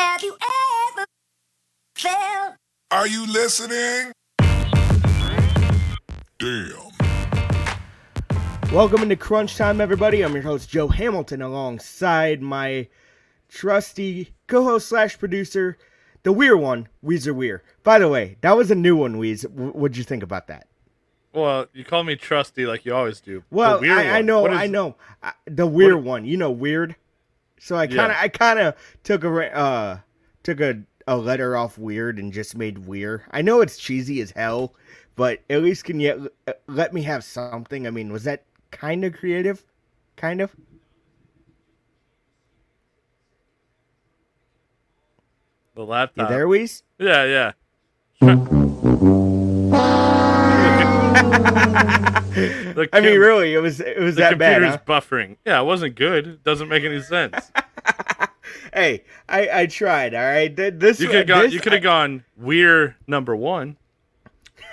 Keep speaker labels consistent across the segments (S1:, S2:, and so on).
S1: Have you ever felt?
S2: Are you listening? Damn.
S3: Welcome into Crunch Time, everybody. I'm your host, Joe Hamilton, alongside my trusty co host slash producer, the Weir one, Weezer Weir. By the way, that was a new one, Weez. What'd you think about that?
S4: Well, you call me trusty like you always do.
S3: Well, I, I know,
S4: What is-
S3: I know. The weird one, you know, weird. So I kind of,
S4: Yeah.
S3: I kind of took a, uh, took a, a letter off weird and just made weird. I know it's cheesy as hell, but at least can you uh, let me have something? I mean, was that kind of creative? Kind of.
S4: The
S3: You
S4: laptop.
S3: there, Weez?
S4: Yeah, yeah. The
S3: I mean, really, it was it was
S4: the
S3: that bad.
S4: computer's
S3: huh?
S4: buffering. Yeah, it wasn't good. It doesn't make any sense.
S3: Hey, I I tried. All right, this
S4: You could gone. You could have gone. We're number one.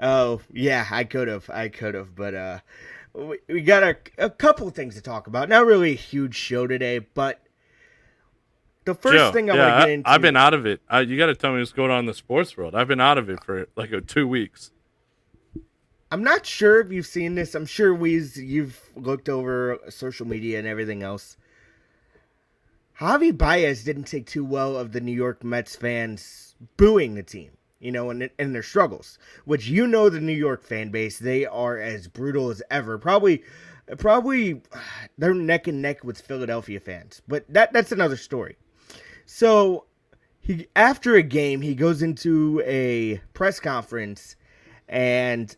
S3: oh yeah, I could have. I could have, but uh, we, we got a a couple things to talk about. Not really a huge show today, but the first
S4: Joe,
S3: thing I
S4: yeah,
S3: want to get
S4: I-
S3: into.
S4: I've been out of it. Uh, you got to tell me what's going on in the sports world. I've been out of it for like uh, two weeks.
S3: I'm not sure if you've seen this. I'm sure we've you've looked over social media and everything else. Javi Baez didn't take too well of the New York Mets fans booing the team, you know, and and their struggles. Which you know the New York fan base, they are as brutal as ever. Probably, probably, they're neck and neck with Philadelphia fans. But that that's another story. So he after a game, he goes into a press conference and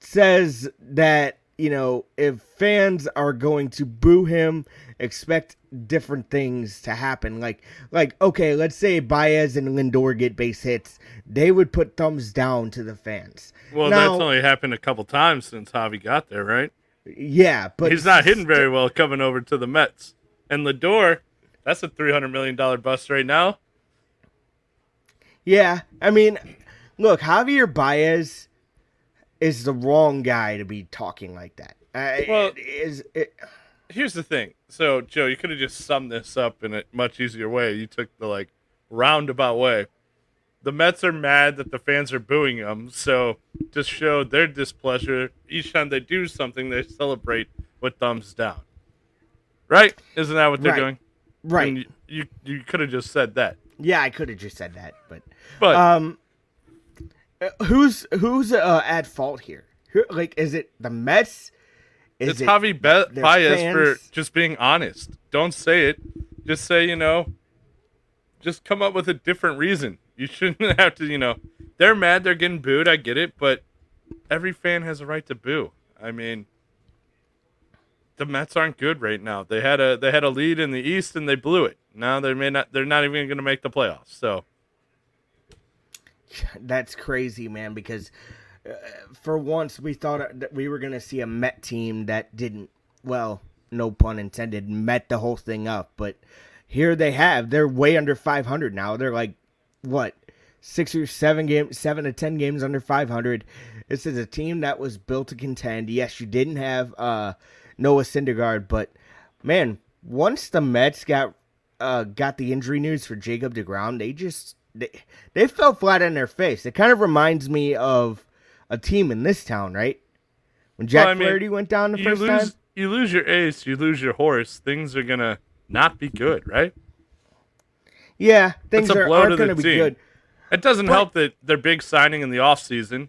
S3: says that you know if fans are going to boo him expect different things to happen like like okay let's say baez and lindor get base hits they would put thumbs down to the fans
S4: Well,
S3: Now-
S4: that's only happened a couple times since Javi got there, right?
S3: yeah but
S4: He's not hitting very well coming over to the Mets. And Lindor, that's a three hundred million dollar bust right now.
S3: yeah i mean look javier baez is the wrong guy to be talking like that uh,
S4: Well-
S3: is it,
S4: Here's the thing. So, Joe, you could have just summed this up in a much easier way. You took the like roundabout way. The Mets are mad that the fans are booing them, so just show their displeasure. Each time they do something, they celebrate with thumbs down. Right? Isn't that what they're
S3: Right.
S4: doing?
S3: right
S4: And you you, you could have just said that.
S3: yeah i could have just said that but
S4: But
S3: Um, who's who's uh, at fault here? Who, like, is it the Mets? Is
S4: it's
S3: it
S4: Javi Be- Baez for just being honest. Don't say it. Just say, you know, just come up with a different reason. You shouldn't have to, you know, they're mad, they're getting booed. I get it, but every fan has a right to boo. I mean, the Mets aren't good right now. They had a they had a lead in the East and they blew it. Now they may not. They're not even going to make the playoffs. So
S3: That's crazy, man. Because uh, for once we thought that we were gonna see a Met team that didn't, well, no pun intended, met the whole thing up. But here they have. They're way under 500 now. They're like what six or seven games, seven to ten games under 500. This is a team that was built to contend. Yes, you didn't have uh, Noah Syndergaard, but man, once the Mets got uh, got the injury news for Jacob deGrom, they just they, they fell flat on their face. It kind of reminds me of a team in this town, right? When Jack
S4: Well, I mean,
S3: Flaherty went down the first
S4: lose
S3: time.
S4: you lose your ace, you lose your horse. Things are gonna not be good, right?
S3: Yeah, things
S4: That's a
S3: are, aren't
S4: to the
S3: going to be
S4: team.
S3: good.
S4: It doesn't
S3: But-
S4: help that their big signing in the offseason,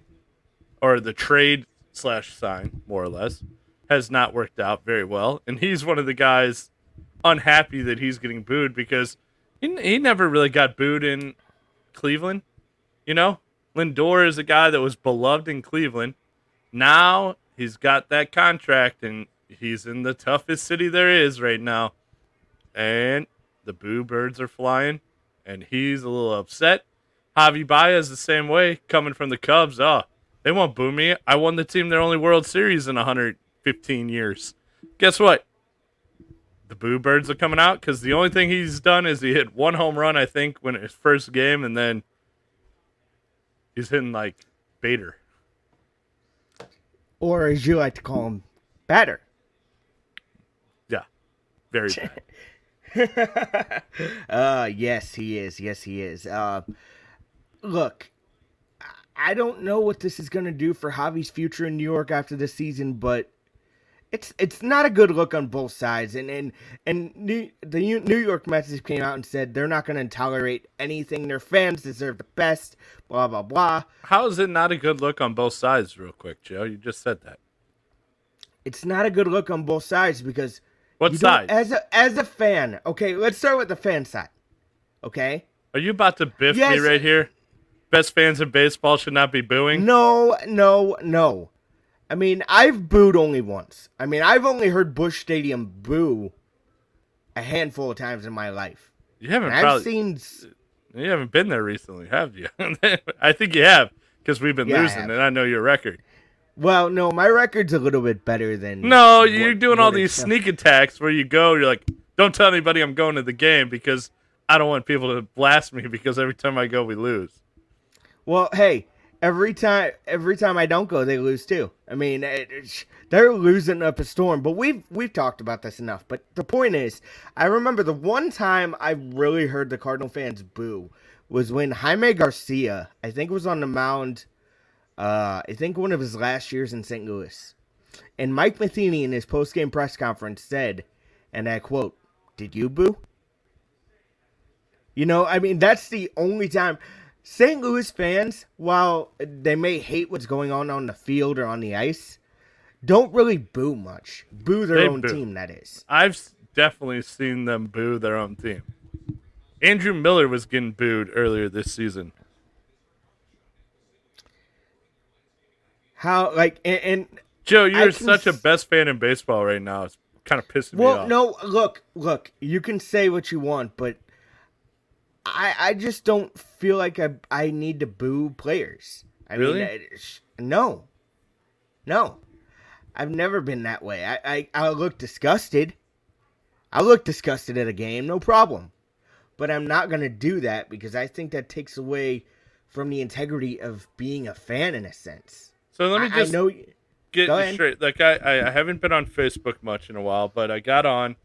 S4: or the trade slash sign, more or less, has not worked out very well. And he's one of the guys unhappy that he's getting booed because he, he never really got booed in Cleveland. You know, Lindor is a guy that was beloved in Cleveland. Now he's got that contract and he's in the toughest city there is right now. And the boo birds are flying and he's a little upset. Javi Baez the same way, coming from the Cubs. Oh, they won't boo me. I won the team their only World Series in 115 years. Guess what? The boo birds are coming out because the only thing he's done is he hit one home run, I think, when his first game, and then he's hitting like Bader.
S3: Or as you like to call him, batter.
S4: Yeah, very bad.
S3: uh, yes, he is. Yes, he is. Uh, look, I- I don't know what this is going to do for Javi's future in New York after this season, but it's it's not a good look on both sides. And and and New, the New York Mets came out and said they're not going to tolerate anything. Their fans deserve the best. Blah blah blah.
S4: How is it not a good look on both sides, real quick, Joe? You just said that.
S3: It's not a good look on both sides because
S4: What side?
S3: as a as a fan. Okay, let's start with the fan side. Okay.
S4: Are you about to biff me right here? Best fans in baseball should not be booing.
S3: No, no, no. I mean, I've booed only once. I mean, I've only heard Busch Stadium boo a handful of times in my life.
S4: You haven't
S3: And I've seen.
S4: You haven't been there recently, have you? I think you have, because we've been
S3: Yeah,
S4: losing,
S3: have.
S4: and I know your record.
S3: Well, no, my record's a little bit better than.
S4: No,
S3: what-
S4: you're doing all these
S3: it's-
S4: sneak attacks where you go, you're like, don't tell anybody I'm going to the game because I don't want people to blast me because every time I go, we lose.
S3: Well, hey, every time, every time I don't go, they lose too. I mean, it, they're losing up a storm. But we've we've talked about this enough. But the point is, I remember the one time I really heard the Cardinal fans boo was when Jaime Garcia, I think, was on the mound. Uh, I think one of his last years in St. Louis, and Mike Matheny in his post game press conference said, and I quote, "Did you boo?" You know, I mean, that's the only time. St. Louis fans, while they may hate what's going on on the field or on the ice, don't really boo much. Boo their
S4: They
S3: own
S4: boo.
S3: team, that is.
S4: I've definitely seen them boo their own team. Andrew Miller was getting booed earlier this season.
S3: How, like, and, and
S4: Joe, you're such a best fan in baseball right now. It's kind of pissing me off.
S3: well, no, look, look, you can say what you want, but I, I just don't feel like I, I need to boo players. I
S4: Really?
S3: mean, I- sh- no, no, I've never been that way. I, I, I look disgusted. I look disgusted at a game, no problem. But I'm not gonna do that because I think that takes away from the integrity of being a fan in a sense.
S4: So let me
S3: I-
S4: just
S3: I know.
S4: get straight. Like I, I haven't been on Facebook much in a while, but I got on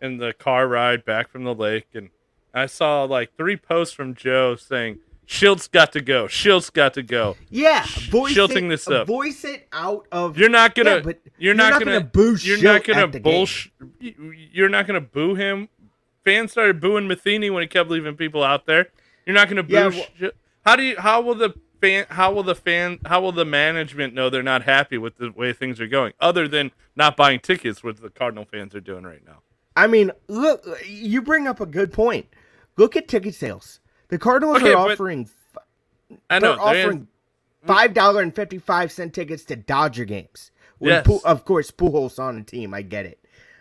S4: in the car ride back from the lake, and I saw like three posts from Joe saying Shildt's got to go. Shildt's got to go.
S3: Yeah, voice
S4: shilting
S3: it,
S4: this up.
S3: Voice it out of.
S4: You're not gonna.
S3: Yeah, but
S4: you're, not, gonna,
S3: boo.
S4: You're
S3: Schilt
S4: not gonna bullsh. You're not gonna boo him. Fans started booing Matheny when he kept leaving people out there. You're not gonna boo.
S3: Yeah, well-
S4: how do you? How will the fan? How will the fan? How will the management know they're not happy with the way things are going? Other than not buying tickets, which the Cardinal fans are doing right now.
S3: I mean, look, you bring up a good point. Look at ticket sales. The Cardinals
S4: Okay,
S3: are offering
S4: I
S3: they're
S4: know. they're-
S3: offering five dollar and fifty five cent tickets to Dodger games. When
S4: Yes.
S3: Of course, Pujols on the team. I get it.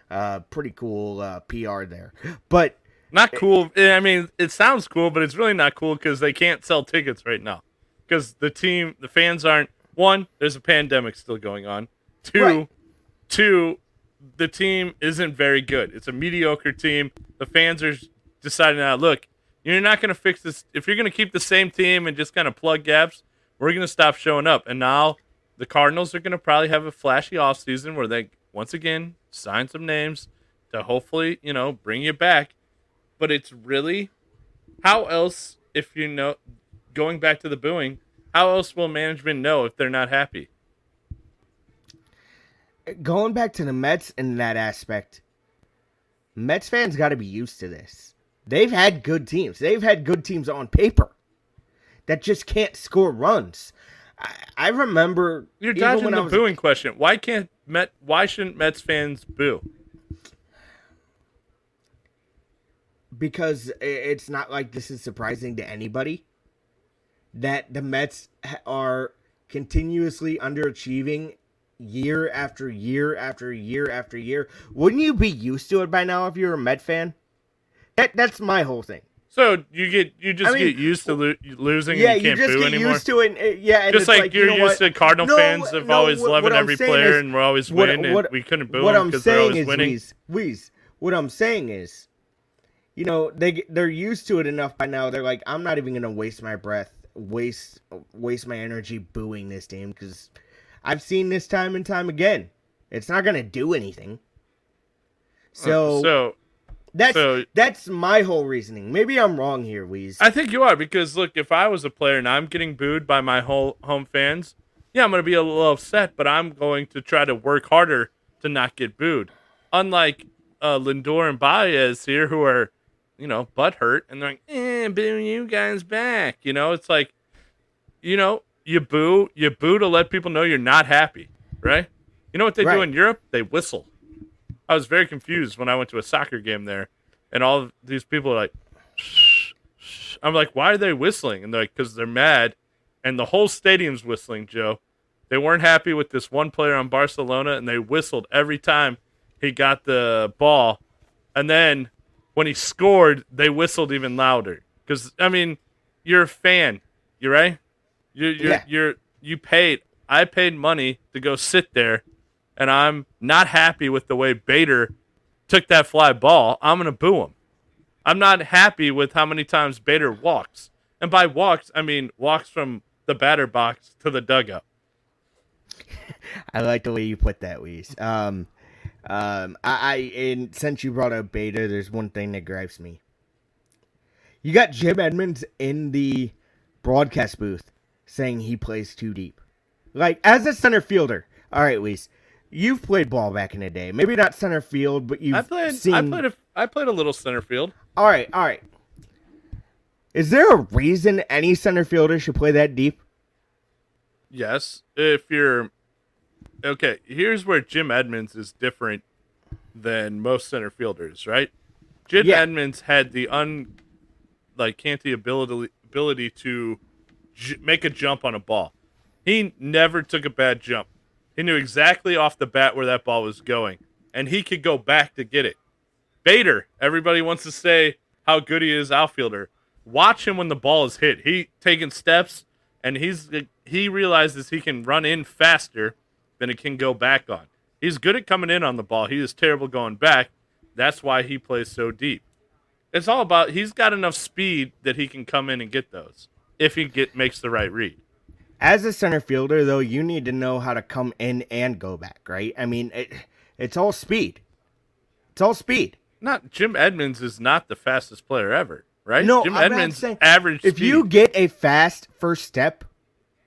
S3: Uh, pretty cool uh, PR there, but
S4: Not cool. Eh, I mean, it sounds cool, but it's really not cool because they can't sell tickets right now. Because the team, the fans aren't. One, there's a pandemic still going on. Two,
S3: Right.
S4: two, the team isn't very good. It's a mediocre team. The fans are deciding now. Look, you're not going to fix this. If you're going to keep the same team and just kind of plug gaps, we're going to stop showing up. And now the Cardinals are going to probably have a flashy offseason where they once again sign some names to hopefully you know bring you back but it's really how else if you know going back to the booing how else will management know if they're not happy
S3: going back to the Mets in that aspect, Mets fans got to be used to this. They've had good teams. They've had good teams on paper that just can't score runs. I, I remember
S4: you're dodging the
S3: was-
S4: booing question why can't met why shouldn't mets fans boo
S3: because it's not like this is surprising to anybody that the Mets are continuously underachieving year after year after year after year. Wouldn't you be used to it by now if you're a Met fan? That that's my whole thing.
S4: so you get you just
S3: I mean,
S4: get used to lo- losing
S3: yeah,
S4: and
S3: you
S4: you
S3: just
S4: boo
S3: get
S4: anymore
S3: used to it. and, uh, yeah, and
S4: just
S3: it's
S4: like,
S3: like,
S4: you're
S3: you know
S4: used
S3: what?
S4: to Cardinal
S3: No,
S4: fans of
S3: no,
S4: always
S3: what-
S4: loving
S3: what
S4: every player
S3: is-
S4: and we're always winning
S3: what-
S4: and we couldn't boo
S3: what
S4: them because they're always
S3: is,
S4: winning.
S3: Weez, Weez, what I'm saying is, you know, they they're used to it enough by now. They're like, I'm not even gonna waste my breath, waste waste my energy booing this team because I've seen this time and time again. It's not gonna do anything. So,
S4: Uh, so
S3: That's
S4: So-
S3: that's my whole reasoning. Maybe I'm wrong here, Weez.
S4: I think you are because look, if I was a player and I'm getting booed by my whole home fans, yeah, I'm gonna be a little upset, but I'm going to try to work harder to not get booed. Unlike uh, Lindor and Baez here, who are, you know, butt hurt and they're like, "Eh, boo you guys back." You know, it's like, you know, you boo, you boo to let people know you're not happy, right? You know what they do in Europe? They whistle. I was very confused when I went to a soccer game there, and all these people are like. I'm like, why are they whistling? And they're like, because they're mad, and the whole stadium's whistling. Joe, they weren't happy with this one player on Barcelona, and they whistled every time he got the ball, and then when he scored, they whistled even louder. Because I mean, you're a fan, you right? You're you're,
S3: Yeah.
S4: you're you paid. I paid money to go sit there, and I'm not happy with the way Bader took that fly ball. I'm gonna boo him. I'm not happy with how many times Bader walks. And by walks, I mean walks from the batter box to the dugout.
S3: I like the way you put that, Weez. Um, um, I, I and since you brought up Bader, there's one thing that gripes me. You got Jim Edmonds in the broadcast booth saying he plays too deep. Like as a center fielder, all right, Weez, you've played ball back in the day. Maybe not center field, but you've
S4: I played
S3: seen.
S4: I played a I played a little center field.
S3: All right, all right. Is there a reason any center fielder should play that deep?
S4: Yes. If you're Okay, here's where Jim Edmonds is different than most center fielders, right? Jim
S3: Yeah.
S4: Edmonds had the un like can't the ability ability to j- make a jump on a ball. He never took a bad jump. He knew exactly off the bat where that ball was going, and he could go back to get it. Bader, everybody wants to say how good he is outfielder. Watch him when the ball is hit. He taking steps, and he's he realizes he can run in faster than it can go back on. He's good at coming in on the ball. He is terrible going back. That's why he plays so deep. It's all about he's got enough speed that he can come in and get those if he get makes the right read.
S3: As a center fielder, though, you need to know how to come in and go back, right? I mean, it, it's all speed. It's all speed.
S4: Not Jim Edmonds is not the fastest player ever, right?
S3: No,
S4: Jim
S3: I'm
S4: Edmonds
S3: saying-
S4: average
S3: If
S4: speed.
S3: you get a fast first step,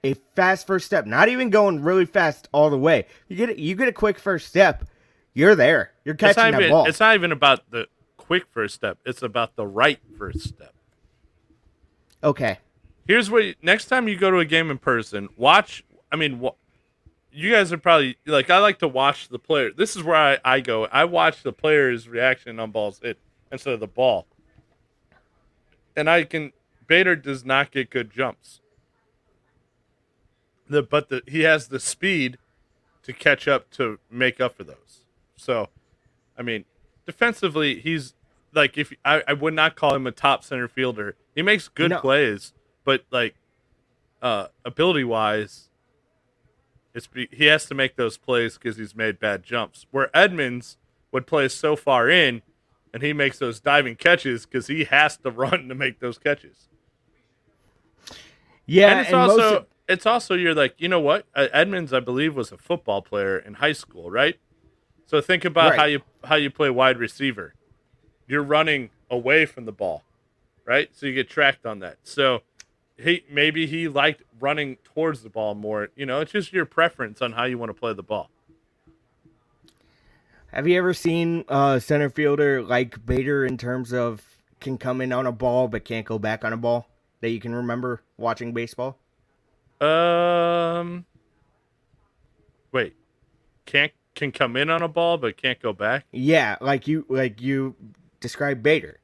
S3: a fast first step, not even going really fast all the way, you get a, you get a quick first step, you're there. You're
S4: it's
S3: catching that
S4: even,
S3: ball.
S4: it's not even about the quick first step. It's about the right first step.
S3: Okay.
S4: Here's what you- next time you go to a game in person, watch. I mean, wha- you guys are probably like I like to watch the player. This is where I, I go. I watch the player's reaction on balls hit instead of the ball, and I can. Bader does not get good jumps. The but the he has the speed to catch up to make up for those. So, I mean, defensively, he's like if I, I would not call him a top center fielder. He makes good
S3: No.
S4: plays, but like uh ability wise, it's he has to make those plays because he's made bad jumps. Where Edmonds would play so far in, and he makes those diving catches because he has to run to make those catches.
S3: Yeah,
S4: and it's
S3: and
S4: also
S3: of-
S4: it's also you're like you know what Edmonds I believe was a football player in high school, right? So think about
S3: Right.
S4: how you how you play wide receiver. You're running away from the ball, right? So you get tracked on that. So he maybe he liked running towards the ball more. You know, it's just your preference on how you want to play the ball.
S3: Have you ever seen a center fielder like Bader in terms of can come in on a ball but can't go back on a ball that you can remember watching baseball?
S4: Um, wait, can't can come in on a ball but can't go back.
S3: Yeah, like you like you described Bader.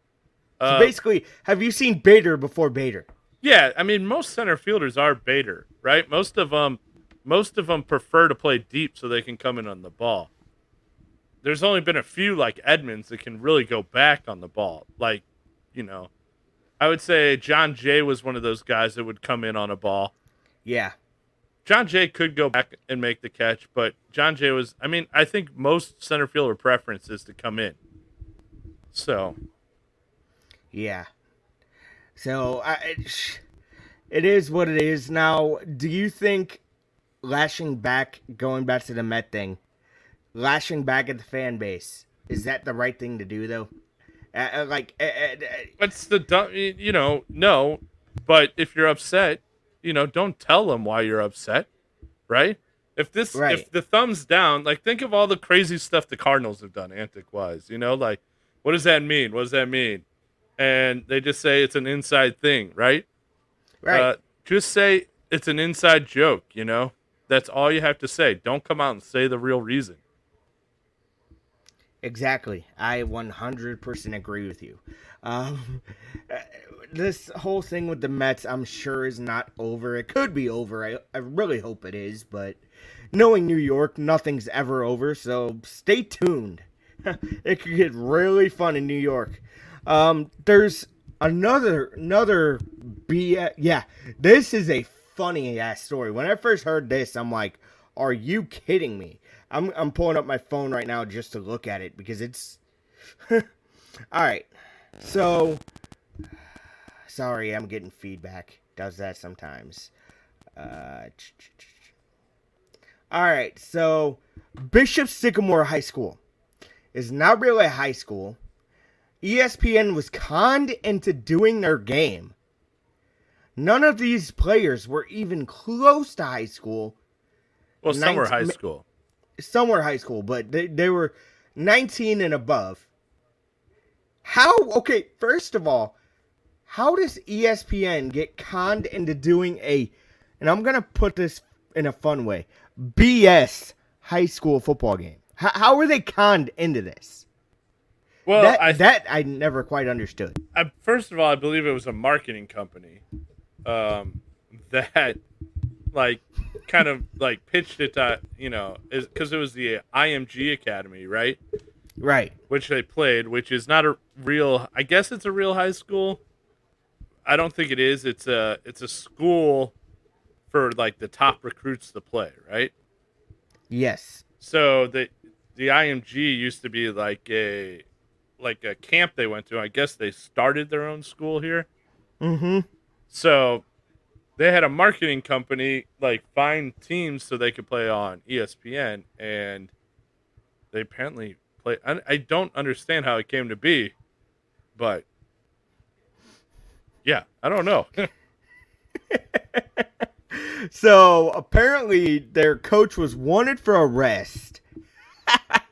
S3: So
S4: Uh,
S3: basically, have you seen Bader before Bader?
S4: Yeah, I mean most center fielders are Bader, right? Most of them, most of them prefer to play deep so they can come in on the ball. There's only been a few like Edmonds that can really go back on the ball. Like, you know, I would say Jon Jay was one of those guys that would come in on a ball.
S3: Yeah.
S4: Jon Jay could go back and make the catch, but Jon Jay was. I mean, I think most center fielder preference is to come in. So
S3: Yeah. So I, it, is what it is. Now, do you think lashing back, going back to the Met thing, lashing back at the fan base, is that the right thing to do though? Uh, uh, like, uh, uh, uh,
S4: the dumb, you know, no. But if you're upset, you know, don't tell them why you're upset, right? If this,
S3: Right.
S4: if the thumbs down, like think of all the crazy stuff the Cardinals have done, antic wise. You know, like what does that mean? What does that mean? And they just say it's an inside thing, right?
S3: right.
S4: Uh, just say it's an inside joke. You know, that's all you have to say. Don't come out and say the real reason.
S3: Exactly. I 100% agree with you. Um, this whole thing with the Mets, I'm sure, is not over. It could be over. I, I really hope it is, but knowing New York, nothing's ever over, so stay tuned. it could get really fun in New York. Um, there's another, another B. Yeah, this is a funny ass story. When I first heard this, I'm like, are you kidding me? I'm I'm pulling up my phone right now just to look at it because it's All right. So sorry, I'm getting feedback. Does that sometimes. Uh All right. So Bishop Sycamore High School is not really a high school. ESPN was conned into doing their game. None of these players were even close to high school
S4: Well, some were high school.
S3: some were high school, but they, they were 19 and above. How, okay, first of all, how does ESPN get conned into doing a, and I'm going to put this in a fun way, BS high school football game? How, how were they conned into this?
S4: Well,
S3: that,
S4: I
S3: that I never quite understood.
S4: I, first of all, I believe it was a marketing company um, that like kind of like pitched it to you know because it was the IMG Academy, right?
S3: Right.
S4: Which they played, which is not a real. I guess it's a real high school. I don't think it is. It's a it's a school for like the top recruits to play, right?
S3: Yes.
S4: So the the IMG used to be like a like a camp they went to. I guess they started their own school here.
S3: Mm-hmm.
S4: So they had a marketing company like find teams so they could play on ESPN, and they apparently play. I, I don't understand how it came to be, but yeah, I don't know.
S3: So apparently their coach was wanted for arrest.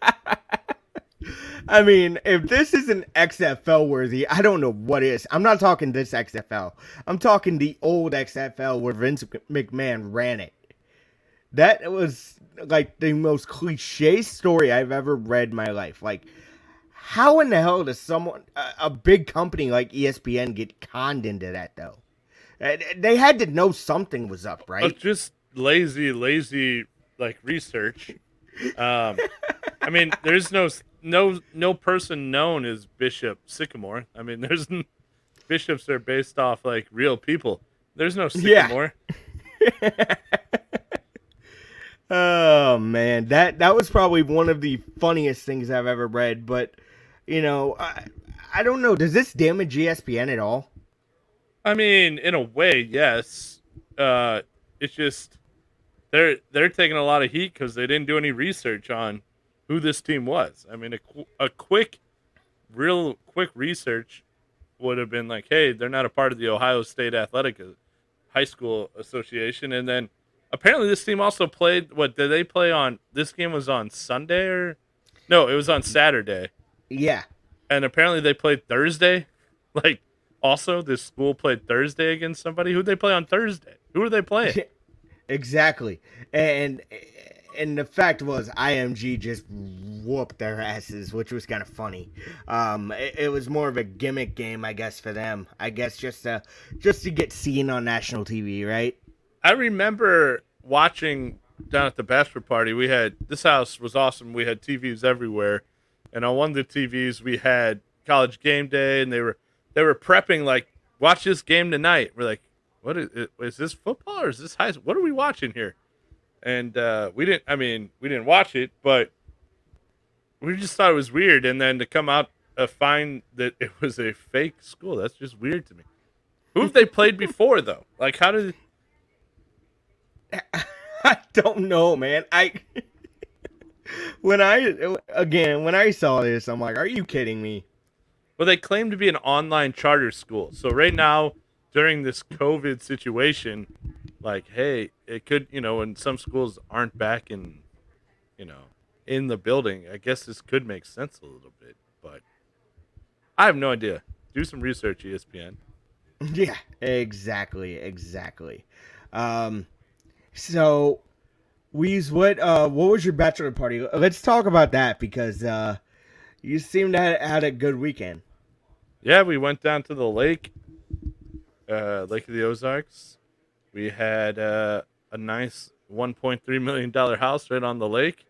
S3: I mean, if this isn't XFL worthy, I don't know what is. I'm not talking this XFL. I'm talking the old XFL where Vince McMahon ran it. That was like the most cliche story I've ever read in my life. Like, how in the hell does someone, a, big company like ESPN, get conned into that though? Uh, They had to know something was up, right?
S4: Just lazy, lazy like research. Um, I mean, there's no no no person known as Bishop Sycamore. I mean, there's n- bishops are based off like real people. There's no
S3: Yeah.
S4: Sycamore.
S3: Oh man, that that was probably one of the funniest things I've ever read. But you know, I, I don't know. Does this damage ESPN at all?
S4: I mean, in a way, yes. Uh, it's just they're they're taking a lot of heat because they didn't do any research on who this team was. I mean, a, a quick, real quick research would have been like, hey, they're not a part of the Ohio State Athletic uh, High School Association, and then apparently this team also played. What did they play on? This game was on Sunday or no? It was on Saturday
S3: Yeah,
S4: and apparently they played Thursday. Like, also, this school played Thursday against somebody. Who they play on Thursday? Who are they playing?
S3: exactly. And and the fact was, IMG just whooped their asses, which was kind of funny. Um, it, it was more of a gimmick game, I guess, for them. I guess just to just to get seen on national TV, right?
S4: I remember watching down at the bachelor party. We had this house was awesome. We had TVs everywhere, and on one of the TVs we had college game day, and they were they were prepping like watch this game tonight. We're like, what is is this football or is this high? What are we watching here? And uh, we didn't. I mean, we didn't watch it, but we just thought it was weird. And then to come out uh, find that it was a fake school, that's just weird to me. Who have they played before though? Like, how did?
S3: I don't know, man. I when I again when I saw this, I'm like, are you kidding me?
S4: Well, they claim to be an online charter school. So right now, during this COVID situation, like, hey, it could, you know, when some schools aren't back in, you know, in the building, I guess this could make sense a little bit. But I have no idea. Do some research, ESPN.
S3: Yeah, exactly, exactly. Um, so, Weez, what uh, what was your bachelor party? Let's talk about that because uh, you seem to have had a good weekend.
S4: Yeah, we went down to the lake, uh, Lake of the Ozarks. We had uh, a nice $1.3 million house right on the lake.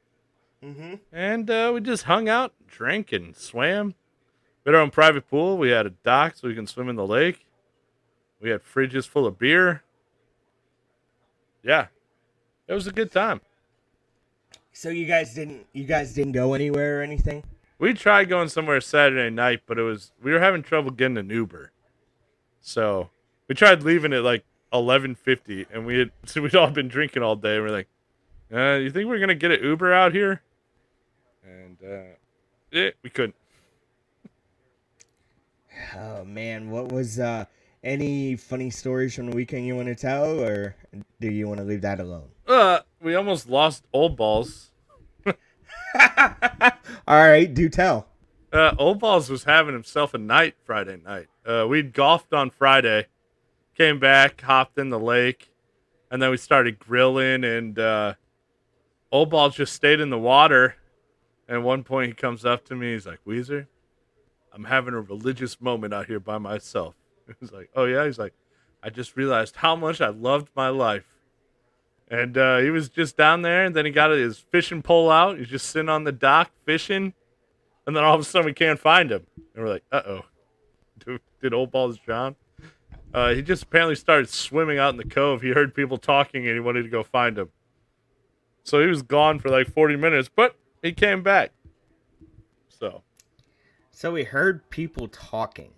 S3: Mm-hmm.
S4: And uh, we just hung out, drank, and swam. We had our own private pool. We had a dock so we can swim in the lake. We had fridges full of beer. Yeah, it was a good time.
S3: So you guys didn't you guys didn't go anywhere or anything?
S4: We tried going somewhere Saturday night, but it was we were having trouble getting an Uber. So we tried leaving at like eleven fifty, and we had so we'd all been drinking all day. And we're like, uh, "You think we're gonna get an Uber out here?" And uh, eh, we couldn't.
S3: Oh man, what was uh any funny stories from the weekend you want to tell, or do you want to leave that alone?
S4: Uh, we almost lost old balls.
S3: All right, do tell.
S4: Uh, old balls was having himself a night Friday night. Uh, we'd golfed on Friday, came back, hopped in the lake, and then we started grilling. And uh, old balls just stayed in the water. And at one point, he comes up to me. He's like, "Weezer, I'm having a religious moment out here by myself." He's like, "Oh yeah." He's like, "I just realized how much I loved my life." And uh, he was just down there, and then he got his fishing pole out. He's just sitting on the dock fishing, and then all of a sudden we can't find him, and we're like, "Uh oh, did, did old balls drown?" Uh, he just apparently started swimming out in the cove. He heard people talking, and he wanted to go find him. So he was gone for like 40 minutes, but he came back. So
S3: So we heard people talking.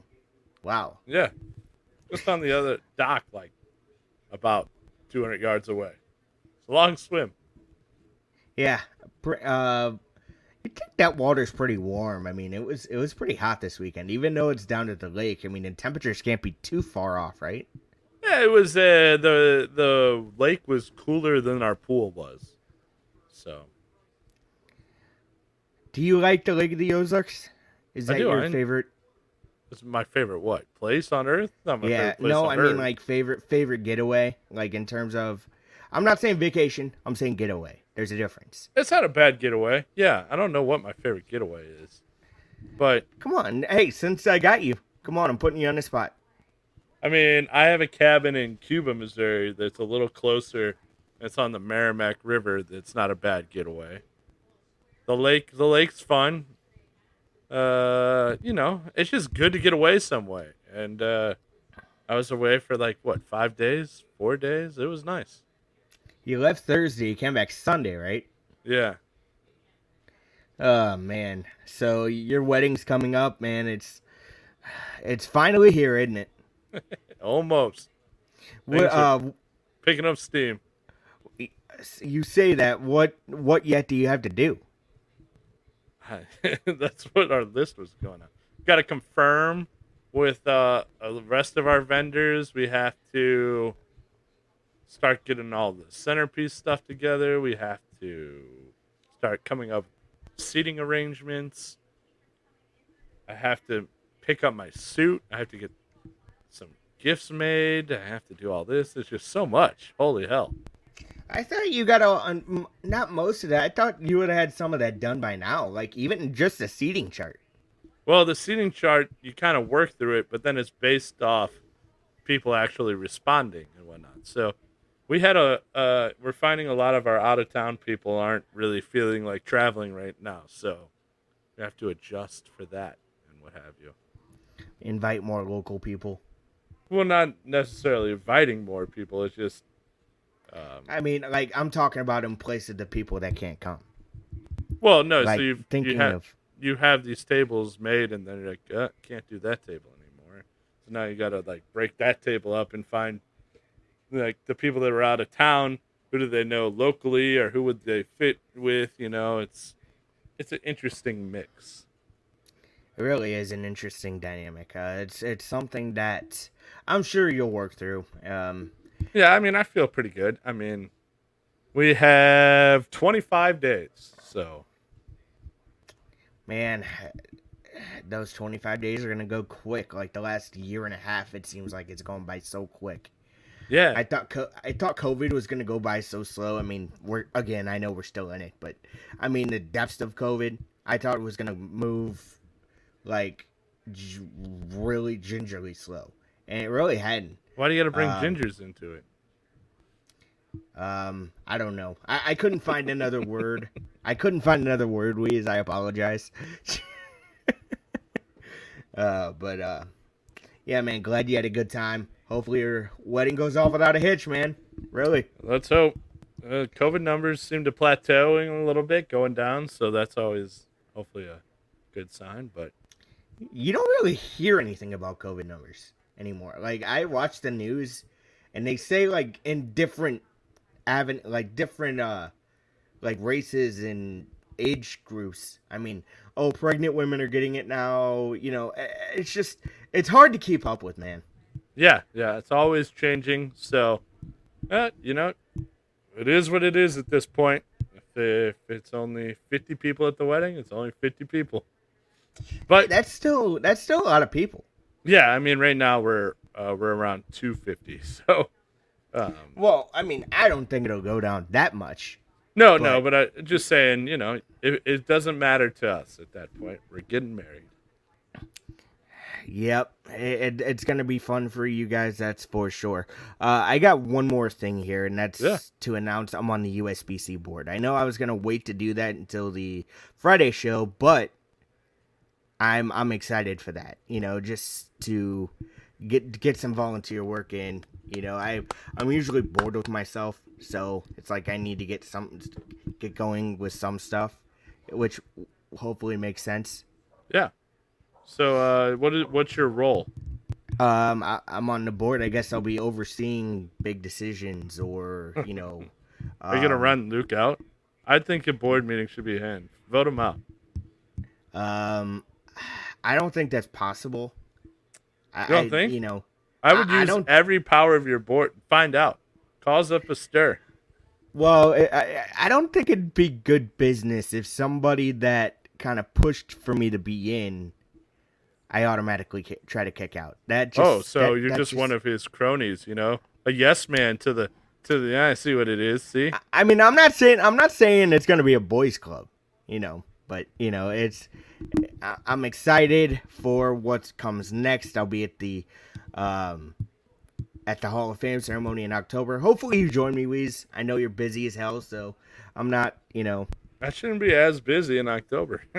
S3: Wow.
S4: yeah, just on the other dock, like about 200 yards away. It's a long swim.
S3: Yeah. Uh, you think that water's pretty warm. I mean, it was it was pretty hot this weekend, even though it's down at the lake. I mean, the temperatures can't be too far off, right?
S4: Yeah, it was uh, the the lake was cooler than our pool was. So
S3: Do you like the Lake of the Ozarks? Is
S4: I
S3: that your
S4: I-
S3: favorite?
S4: it's my favorite what place on earth? Not my
S3: yeah.
S4: place
S3: No, I
S4: earth.
S3: mean like favorite favorite getaway. Like in terms of, I'm not saying vacation. I'm saying getaway. There's a difference.
S4: it's not a bad getaway. Yeah, I don't know what my favorite getaway is, but
S3: Come on, hey, since I got you, come on, I'm putting you on the spot.
S4: I mean, I have a cabin in Cuba, Missouri that's a little closer. It's on the Meramec River. That's not a bad getaway. The lake, the lake's fun. Uh, you know, it's just good to get away some way. And uh, I was away for like what five days, four days. It was nice.
S3: You left Thursday, you came back Sunday, right?
S4: Yeah,
S3: Oh man. So your wedding's coming up, man. It's it's finally here, isn't it?
S4: almost
S3: What, uh,
S4: picking up steam.
S3: you say that. What what yet do you have to do?
S4: That's what our list was going on. Got to confirm with uh, uh, the rest of our vendors. We have to start getting all the centerpiece stuff together. We have to start coming up seating arrangements. I have to pick up my suit. I have to get some gifts made. I have to do all this. It's just so much. Holy hell.
S3: I thought you got all not most of that. I thought you would have had some of that done by now. Like even just the seating chart.
S4: Well, the seating chart, you kind of work through it, but then it's based off people actually responding and whatnot. So we had a, uh, we're finding a lot of our out of town people aren't really feeling like traveling right now. So we have to adjust for that and what have you.
S3: Invite more local people.
S4: Well, not necessarily inviting more people. It's just, um,
S3: I mean, like I'm talking about in place of the people that can't come.
S4: well, no.
S3: like
S4: so you
S3: thinking
S4: you have
S3: of
S4: you have these tables made, and then you're like, uh, can't do that table anymore. So now you got to like break that table up and find like the people that are out of town. Who do they know locally, or who would they fit with? You know, it's it's an interesting mix.
S3: It really is an interesting dynamic. Uh, it's it's something that I'm sure you'll work through. Um,
S4: Yeah, I mean, I feel pretty good. I mean, we have 25 days, so
S3: man, those 25 days are gonna go quick. Like the last year and a half, it seems like it's going by so quick.
S4: Yeah,
S3: I thought co- I thought COVID was gonna go by so slow. I mean, we're again, I know we're still in it, but I mean the depths of COVID. I thought it was gonna move like j- really gingerly slow, and it really hadn't.
S4: why do you got to bring
S3: um,
S4: gingers into it?
S3: Um, I don't know. I, I couldn't find another word. I couldn't find another word, Weez. I apologize. uh, but uh, yeah, man. Glad you had a good time. Hopefully your wedding goes off without a hitch, man. Really.
S4: Let's hope. Uh, COVID numbers seem to plateauing a little bit, going down, so that's always hopefully a good sign. But
S3: You don't really hear anything about COVID numbers anymore. Like I watch the news, and they say like in different aven like different uh like races and age groups. I mean, oh, pregnant women are getting it now. You know, it's just it's hard to keep up with, man.
S4: Yeah, yeah, it's always changing. So, uh, you know, it is what it is at this point. If, if it's only 50 people at the wedding, it's only 50 people. But
S3: That's still that's still a lot of people.
S4: yeah, I mean, right now we're uh, we're around 250. So, um,
S3: Well, I mean, I don't think it'll go down that much.
S4: no, no, but I just saying, you know, it, it doesn't matter to us at that point. We're getting married.
S3: Yep, it, it- it's gonna be fun for you guys. That's for sure. Uh, I got one more thing here, and that's
S4: Yeah.
S3: to announce I'm on the USBC board. I know I was gonna wait to do that until the Friday show, but I'm I'm excited for that. You know, just to get get some volunteer work in. You know, I I'm usually bored with myself, so it's like I need to get some get going with some stuff, which hopefully makes sense.
S4: Yeah. So, uh, what is what's your role?
S3: Um, I, I'm on the board. I guess I'll be overseeing big decisions, or you know,
S4: Are you gonna
S3: um,
S4: run Luke out? I think a board meeting should be in. Vote him out.
S3: Um, I don't think that's possible. I,
S4: You don't
S3: I-
S4: think?
S3: You know,
S4: I would
S3: I- I
S4: use
S3: don't-
S4: every power of your board. Find out. Cause up a stir.
S3: well, I, I, I don't think it'd be good business if somebody that kind of pushed for me to be in, I automatically ki- try to kick out. That just
S4: oh, so
S3: that-
S4: you're
S3: that
S4: just, one of his cronies, you know, a yes man to the to the. I see what it is. See,
S3: I mean, I'm not saying I'm not saying it's gonna be a boys' club, you know, but you know, it's. I- I'm excited for what comes next. I'll be at the, um, at the Hall of Fame ceremony in October. Hopefully, you join me, Weez. I know you're busy as hell, so I'm not, you know.
S4: I shouldn't be as busy in October.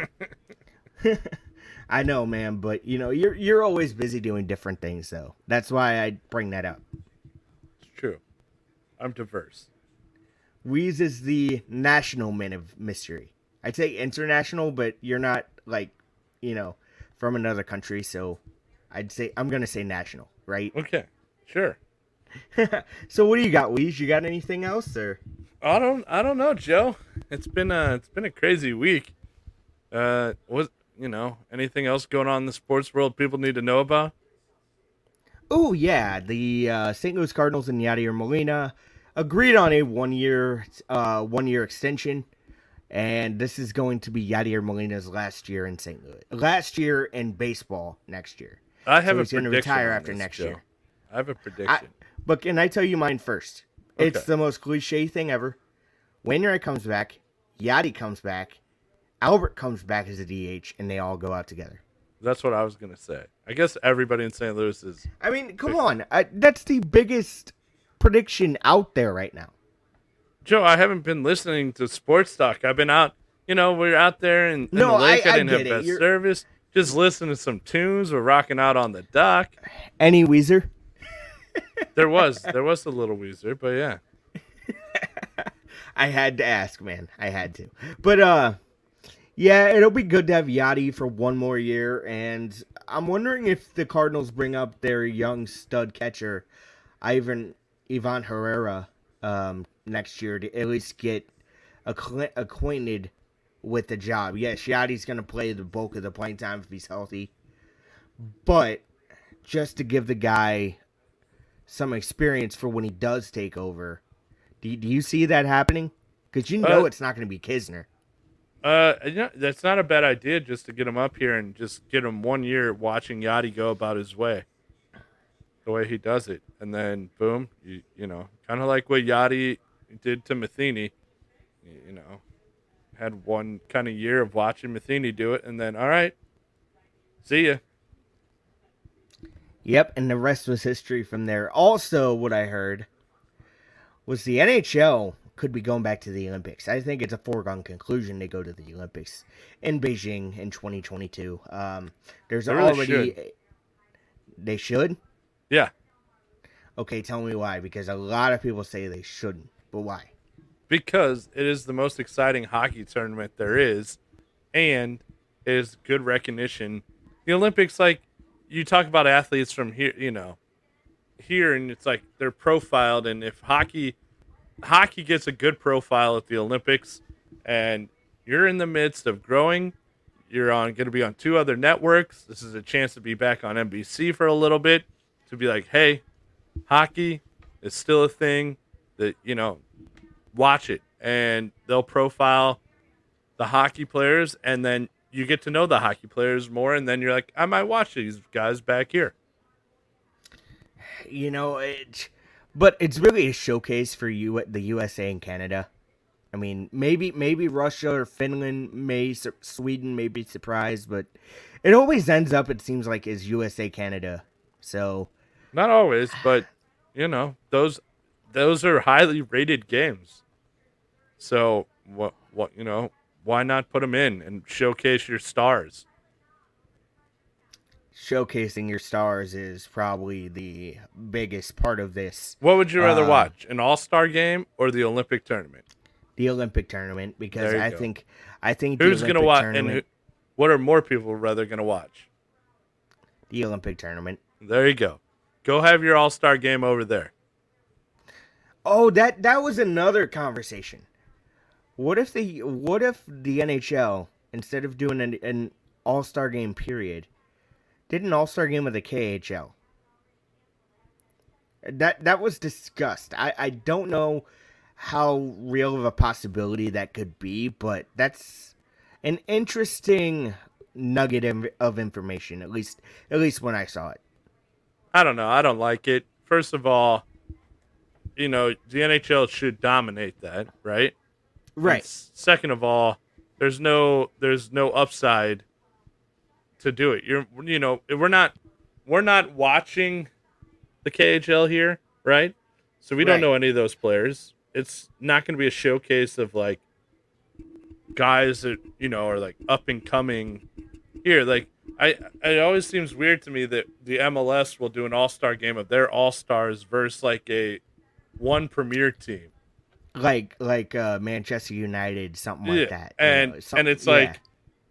S3: I know, man, but you know, you're you're always busy doing different things, though. That's why I bring that up.
S4: it's true. I'm diverse.
S3: Weez is the national man of mystery. I'd say international, but you're not like, you know, from another country, so I'd say I'm gonna say national, right?
S4: Okay, sure.
S3: so what do you got, Weez? You got anything else, or
S4: I don't. I don't know, Joe. It's been a. It's been a crazy week. Uh, was you know anything else going on in the sports world people need to know about?
S3: oh yeah, the uh, St. Louis Cardinals and Yadier Molina agreed on a one year, uh, one year extension, and this is going to be Yadier Molina's last year in St. Louis, last year in baseball next year.
S4: I have
S3: So
S4: a
S3: he's gonna retire after next year.
S4: I have a prediction.
S3: But can I tell you mine first? It's the most cliche thing ever. Wainwright comes back, Yadi comes back, Albert comes back as a DH, and they all go out together.
S4: That's what I was gonna say. I guess everybody in St. Louis is.
S3: I mean, come on. I, that's the biggest prediction out there right now.
S4: Joe, I haven't been listening to sports talk. I've been out. You know, we're out there in, in
S3: No,
S4: the lake.
S3: I-
S4: I,
S3: I
S4: didn't have
S3: it.
S4: best
S3: You're-
S4: service. Just listen to some tunes. We're rocking out on the dock.
S3: Any Weezer?
S4: There was there was a little Weezer, but yeah.
S3: I had to ask, man. I had to. But uh yeah, it'll be good to have Yadi for one more year, and I'm wondering if the Cardinals bring up their young stud catcher, Ivan Ivan Herrera, um, next year to at least get acqu- acquainted with the job. Yes, Yadi's going to play the bulk of the playing time if he's healthy, but just to give the guy some experience for when he does take over. Do, do you see that happening? Because you know
S4: Uh,
S3: it's not going to be Knizner.
S4: Uh, you know, that's not a bad idea just to get him up here and just get him one year watching Yadi go about his way, the way he does it, and then boom, you you know, kind of like what Yadi did to Matheny, you, know, had one kind of year of watching Matheny do it, and then all right, see ya.
S3: Yep, and the rest was history from there. Also, what I heard was the NHL could be going back to the Olympics. I think it's a foregone conclusion they go to the Olympics in Beijing in 2022. Um, there's
S4: They really
S3: already they should.
S4: Yeah,
S3: Okay, tell me why. Because a lot of people say they shouldn't, but why?
S4: because it is the most exciting hockey tournament there is, and it is good recognition. The Olympics, like you talk about athletes from here, you know, here, and it's like they're profiled, and if hockey, hockey gets a good profile at the Olympics, and you're in the midst of growing. You're on going to be on two other networks. This is a chance to be back on NBC for a little bit to be like, hey, hockey is still a thing that you know watch it and they'll profile the hockey players and then you get to know the hockey players more and then you're like i might watch these guys back here
S3: You know, it, but it's really a showcase for you the USA and Canada. I mean, maybe maybe Russia or Finland may Sweden may be surprised, but it always ends up it seems like is USA Canada. So
S4: not always but you know those those are highly rated games so what what you know why not put them in and showcase your stars
S3: showcasing your stars is probably the biggest part of this
S4: what would you rather
S3: Uh,
S4: watch an all-star game or the olympic tournament
S3: the Olympic tournament because I
S4: go.
S3: think I think
S4: who's gonna watch and who, what are more people rather gonna watch
S3: the Olympic tournament.
S4: there you go go have your all-star game over there
S3: Oh, that that was another conversation. What if the what if the NHL instead of doing an, an All Star game period, did an All Star game with the KHL? That that was discussed. I I don't know how real of a possibility that could be, but that's an interesting nugget of, information. At least at least when I saw it.
S4: I don't know. I don't like it. First of all, you know, the NHL should dominate that, right?
S3: Right.
S4: s- second of all, there's no there's no upside to do it. You're you know, we're not we're not watching the KHL here, right? So we
S3: Right.
S4: don't know any of those players. It's not going to be a showcase of like guys that, you know, are like up and coming here. Like I it always seems weird to me that the MLS will do an all-star game of their all-stars versus like a one premier team.
S3: Like like uh, Manchester United, something like that.
S4: And
S3: know,
S4: and it's
S3: yeah.
S4: like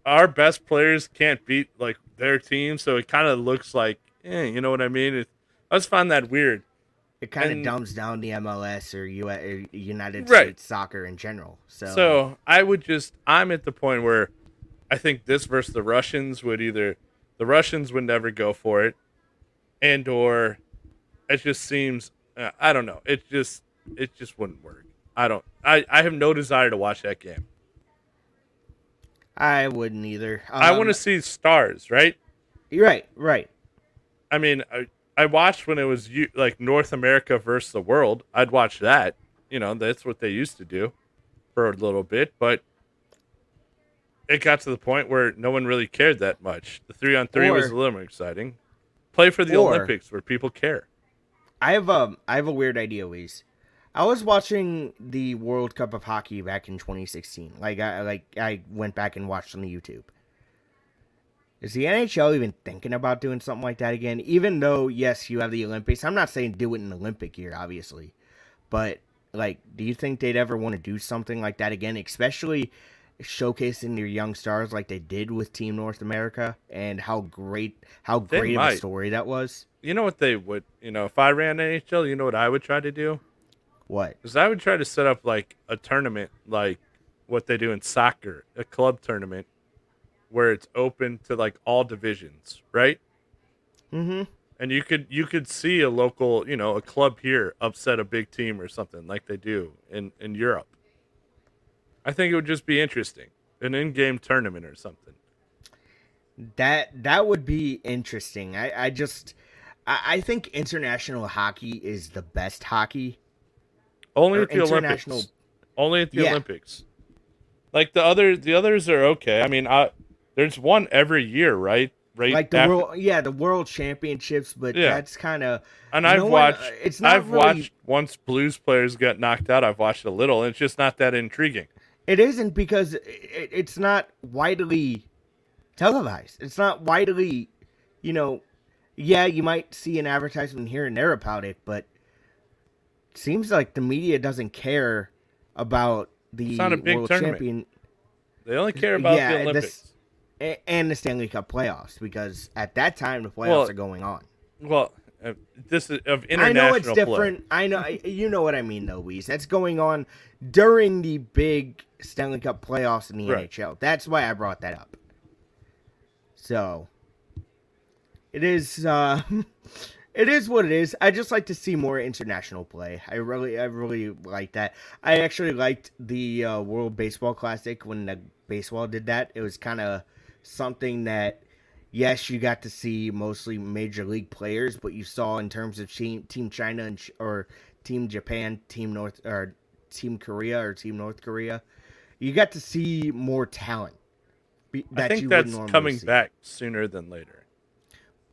S4: our best players can't beat like their team, so it kind of looks like, eh, you know what I mean? It, I just find that weird.
S3: It kind of dumbs down the MLS or, U- or United
S4: Right.
S3: States soccer in general. So,
S4: So I would just, I'm at the point where I think this versus the Russians would either, the Russians would never go for it, and or it just seems, uh, I don't know, it just, it just wouldn't work. I don't, I, I have no desire to watch that game.
S3: I wouldn't either.
S4: I
S3: Um,
S4: want to see stars, right?
S3: Right, right.
S4: I mean, I, I watched when it was you, like North America versus the world. I'd watch that. You know, that's what they used to do for a little bit, but it got to the point where no one really cared that much. The three on three was a little more exciting. Play for the
S3: Or-
S4: Olympics where people care.
S3: I have a I have a weird idea, Weez. I was watching the World Cup of Hockey back in 2016. Like I like I went back and watched on the YouTube. Is the NHL even thinking about doing something like that again? Even though yes, you have the Olympics. I'm not saying do it in Olympic year, obviously, but like, do you think they'd ever want to do something like that again? Especially showcasing their young stars like they did with Team North America and how great how
S4: They
S3: great of a story that was.
S4: You know what they would, you know, if I ran NHL, you know what I would try to do?
S3: What?
S4: Because I would try to set up like a tournament, like what they do in soccer, a club tournament where it's open to like all divisions, right?
S3: Mm-hmm.
S4: And you could you could see a local, you know, a club here upset a big team or something like they do in in Europe. I think it would just be interesting, an in-game tournament or something.
S3: That that would be interesting. I, I just I, I think international hockey is the best hockey.
S4: Only at the
S3: international-
S4: Olympics. Only at the
S3: Yeah.
S4: Olympics. Like the other, the others are okay. I mean, I, there's one every year, right? Right.
S3: Like the
S4: after-
S3: world, yeah, the world championships, but
S4: Yeah.
S3: that's kind of
S4: and I've
S3: what?
S4: watched.
S3: Uh, it's not
S4: I've
S3: really-
S4: watched once Blues players got knocked out. I've watched a little, and it's just not that intriguing.
S3: It isn't because it, it's not widely televised. It's not widely, you know. Yeah, you might see an advertisement here and there about it, but seems like the media doesn't care about the
S4: It's not a big
S3: world
S4: tournament.
S3: champion
S4: They only care about
S3: Yeah,
S4: the Olympics.
S3: a- and the Stanley Cup playoffs because at that time the playoffs
S4: Well,
S3: are going on.
S4: Well, uh, this is of international.
S3: I know it's
S4: play.
S3: different. I know you know what I mean though, Weez. That's going on during the big Stanley Cup playoffs in the
S4: Right.
S3: NHL. That's why I brought that up. So it is uh it is what it is. I just like to see more international play. I really I really like that. I actually liked the uh, World Baseball Classic when the baseball did that. It was kind of something that yes, you got to see mostly major league players, but you saw in terms of team Team China and or Team Japan, Team North or Team Korea or Team North Korea, you got to see more talent. be-
S4: I think
S3: you
S4: that's coming
S3: see.
S4: back sooner than later.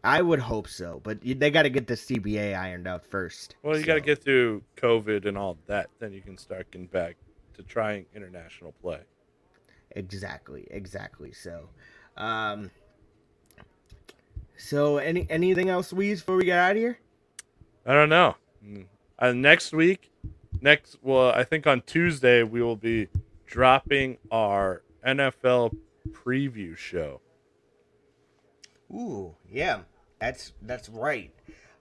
S3: I would hope so, but they got to get the CBA ironed out first.
S4: Well, you got to get through COVID and all that, then you can start getting back to trying international play.
S3: exactly, exactly. So, um, so any anything else, Weez, before we get out of here?
S4: I don't know. Uh, next week, next well, I think on Tuesday we will be dropping our NFL preview show.
S3: Ooh, yeah, that's that's right.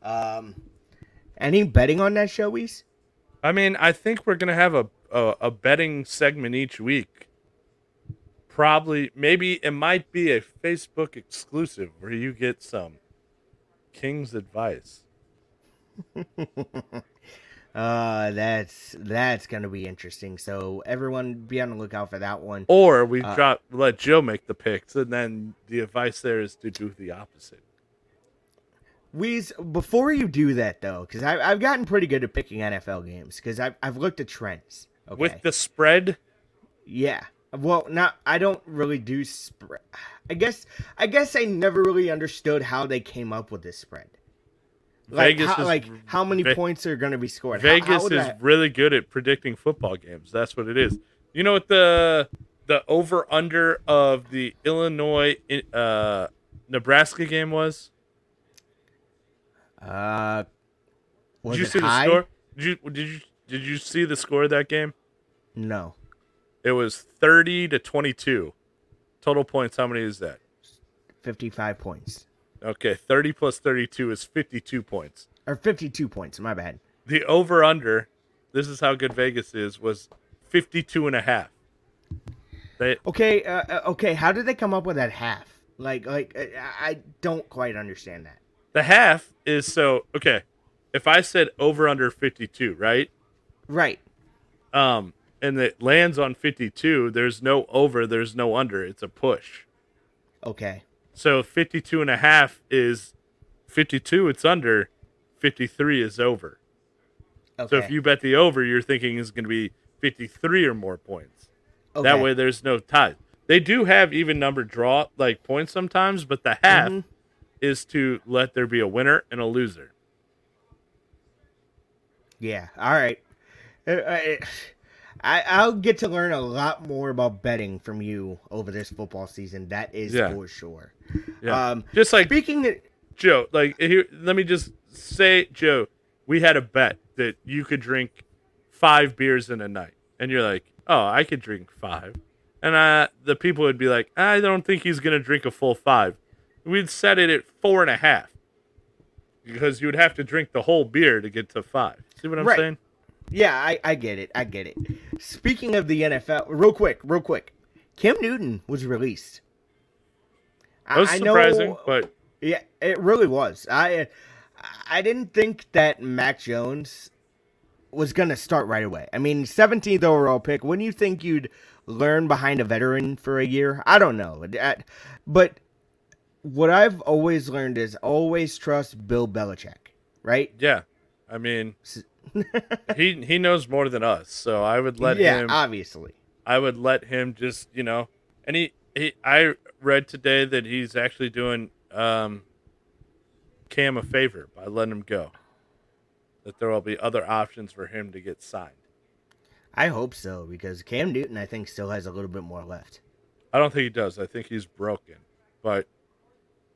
S3: Um, any betting on that show, Weez?
S4: I mean, I think we're gonna have a a, a betting segment each week. Probably, maybe it might be a Facebook exclusive where you get some King's advice.
S3: Uh, that's that's gonna be interesting. So everyone, be on the lookout for that one.
S4: Or we
S3: Uh,
S4: drop let Joe make the picks, and then the advice there is to do the opposite.
S3: Weez, before you do that though, because I've I've gotten pretty good at picking NFL games because I've I've looked at trends. Okay.
S4: With the spread,
S3: Yeah. Well, not I don't really do spread. I guess I guess I never really understood how they came up with this spread. Like
S4: Vegas
S3: how,
S4: is
S3: like how many
S4: Ve-
S3: points are going to be scored?
S4: Vegas
S3: how would
S4: is
S3: that-
S4: really good at predicting football games. That's what it is. You know what the the over under of the Illinois uh, Nebraska game was?
S3: Uh
S4: did you see
S3: high?
S4: the score? Did you did you did you see the score of that game?
S3: No.
S4: It was thirty to twenty two. Total points. How many is that?
S3: 55 points.
S4: Okay, thirty plus thirty two is fifty two points.
S3: Or 52 points, my bad.
S4: The over under, this is how good Vegas is, was 52 and a half. They
S3: Okay, uh, uh, okay, how did they come up with that half? Like like uh, I I don't quite understand that.
S4: The half is so okay. If I said over under 52, right?
S3: Right.
S4: Um and it lands on 52, there's no over, there's no under. It's a push.
S3: Okay.
S4: So 52 and a half is 52, it's under. 53 is over.
S3: Okay.
S4: So if you bet the over, you're thinking is going to be 53 or more points.
S3: okay.
S4: That way there's no tie. They do have even number draw like points sometimes, but the half
S3: Mhm.
S4: Is to let there be a winner and a loser.
S3: Yeah. All right. Uh, uh, I I'll get to learn a lot more about betting from you over this football season. That is
S4: Yeah.
S3: for sure.
S4: Yeah.
S3: Um,
S4: just like
S3: speaking of,
S4: Joe, like here let me just say Joe, we had a bet that you could drink 5 beers in a night. And you're like, "Oh, I could drink 5." And uh the people would be like, "I don't think he's going to drink a full 5." We'd set it at four and a half. Because you would have to drink the whole beer to get to 5. See what I'm
S3: Right.
S4: saying?
S3: Yeah, I, I get it. I get it. Speaking of the NFL, real quick, real quick, Cam Newton was released.
S4: That was
S3: I-
S4: surprising,
S3: know-
S4: but
S3: Yeah, it really was. I I didn't think that Mac Jones was gonna start right away. I mean, 17th overall pick. Wouldn't you think you'd learn behind a veteran for a year? I don't know, but what I've always learned is always trust Bill Belichick. Right?
S4: yeah, I mean, he he knows more than us, so I would let
S3: yeah,
S4: him.
S3: obviously.
S4: I would let him just, you know, and he, he I read today that he's actually doing um, Cam a favor by letting him go. That there will be other options for him to get signed.
S3: I hope so because Cam Newton, I think, still has a little bit more left.
S4: I don't think he does. I think he's broken. But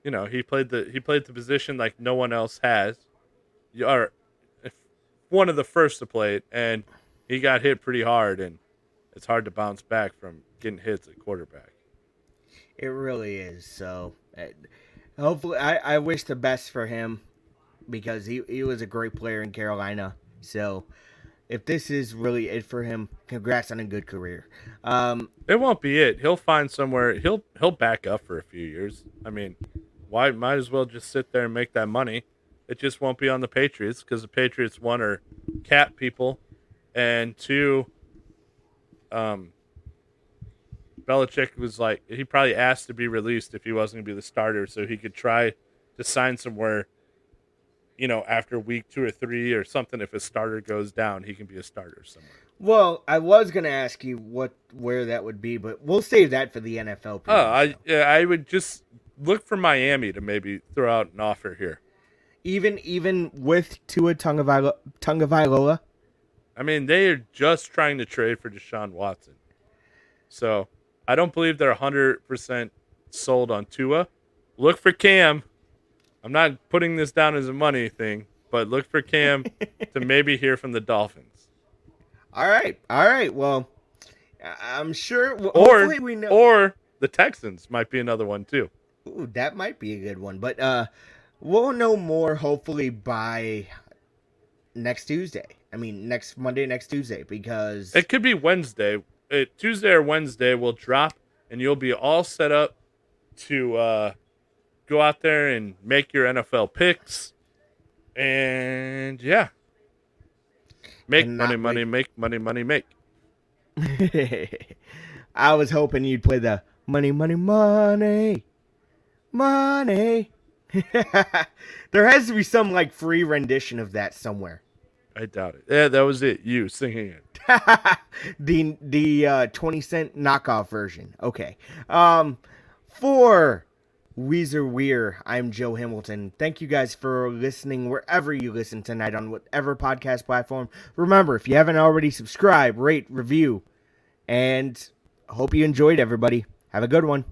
S4: you know, he played the he played the position like no one else has. You are one of the first to play it, and he got hit pretty hard, and it's hard to bounce back from getting hits at quarterback.
S3: It really is. So, uh, hopefully, I, I wish the best for him because he, he was a great player in Carolina. So, if this is really it for him, congrats on a good career. Um,
S4: It won't be it. He'll find somewhere. He'll he'll back up for a few years. I mean, why might as well just sit there and make that money. It just won't be on the Patriots because the Patriots one are cat people, and two, um, Belichick was like he probably asked to be released if he wasn't gonna be the starter, so he could try to sign somewhere. You know, after week two or three or something, if a starter goes down, he can be a starter somewhere.
S3: well, I was gonna ask you what where that would be, but we'll save that for the NFL.
S4: Oh, I yeah, I would just look for Miami to maybe throw out an offer here.
S3: even even with Tua Tagovailoa, Tagovailoa
S4: I mean, they are just trying to trade for Deshaun Watson, so I don't believe they're hundred percent sold on Tua. Look for Cam. I'm not putting this down as a money thing, but look for Cam to maybe hear from the Dolphins,
S3: All right, all right. Well, I'm sure. Well,
S4: or
S3: hopefully we know.
S4: or the Texans might be another one too.
S3: Ooh, that might be a good one. But uh we'll know more hopefully by next Tuesday. I mean next Monday, next Tuesday, because
S4: It could be Wednesday. Uh, Tuesday or Wednesday will drop, and you'll be all set up to uh, go out there and make your NFL picks. And yeah, make
S3: And
S4: money, money, make money, money, make.
S3: I was hoping you'd play the money, money, money, money. there has to be some like free rendition of that somewhere.
S4: I doubt it. Yeah, that was it. You singing it.
S3: the the uh, 20 cent knockoff version. Okay. Um for Weezer Weir, I'm Joe Hamilton. Thank you guys for listening wherever you listen tonight on whatever podcast platform. Remember, if you haven't already subscribe, rate, review, and hope you enjoyed everybody. Have a good one.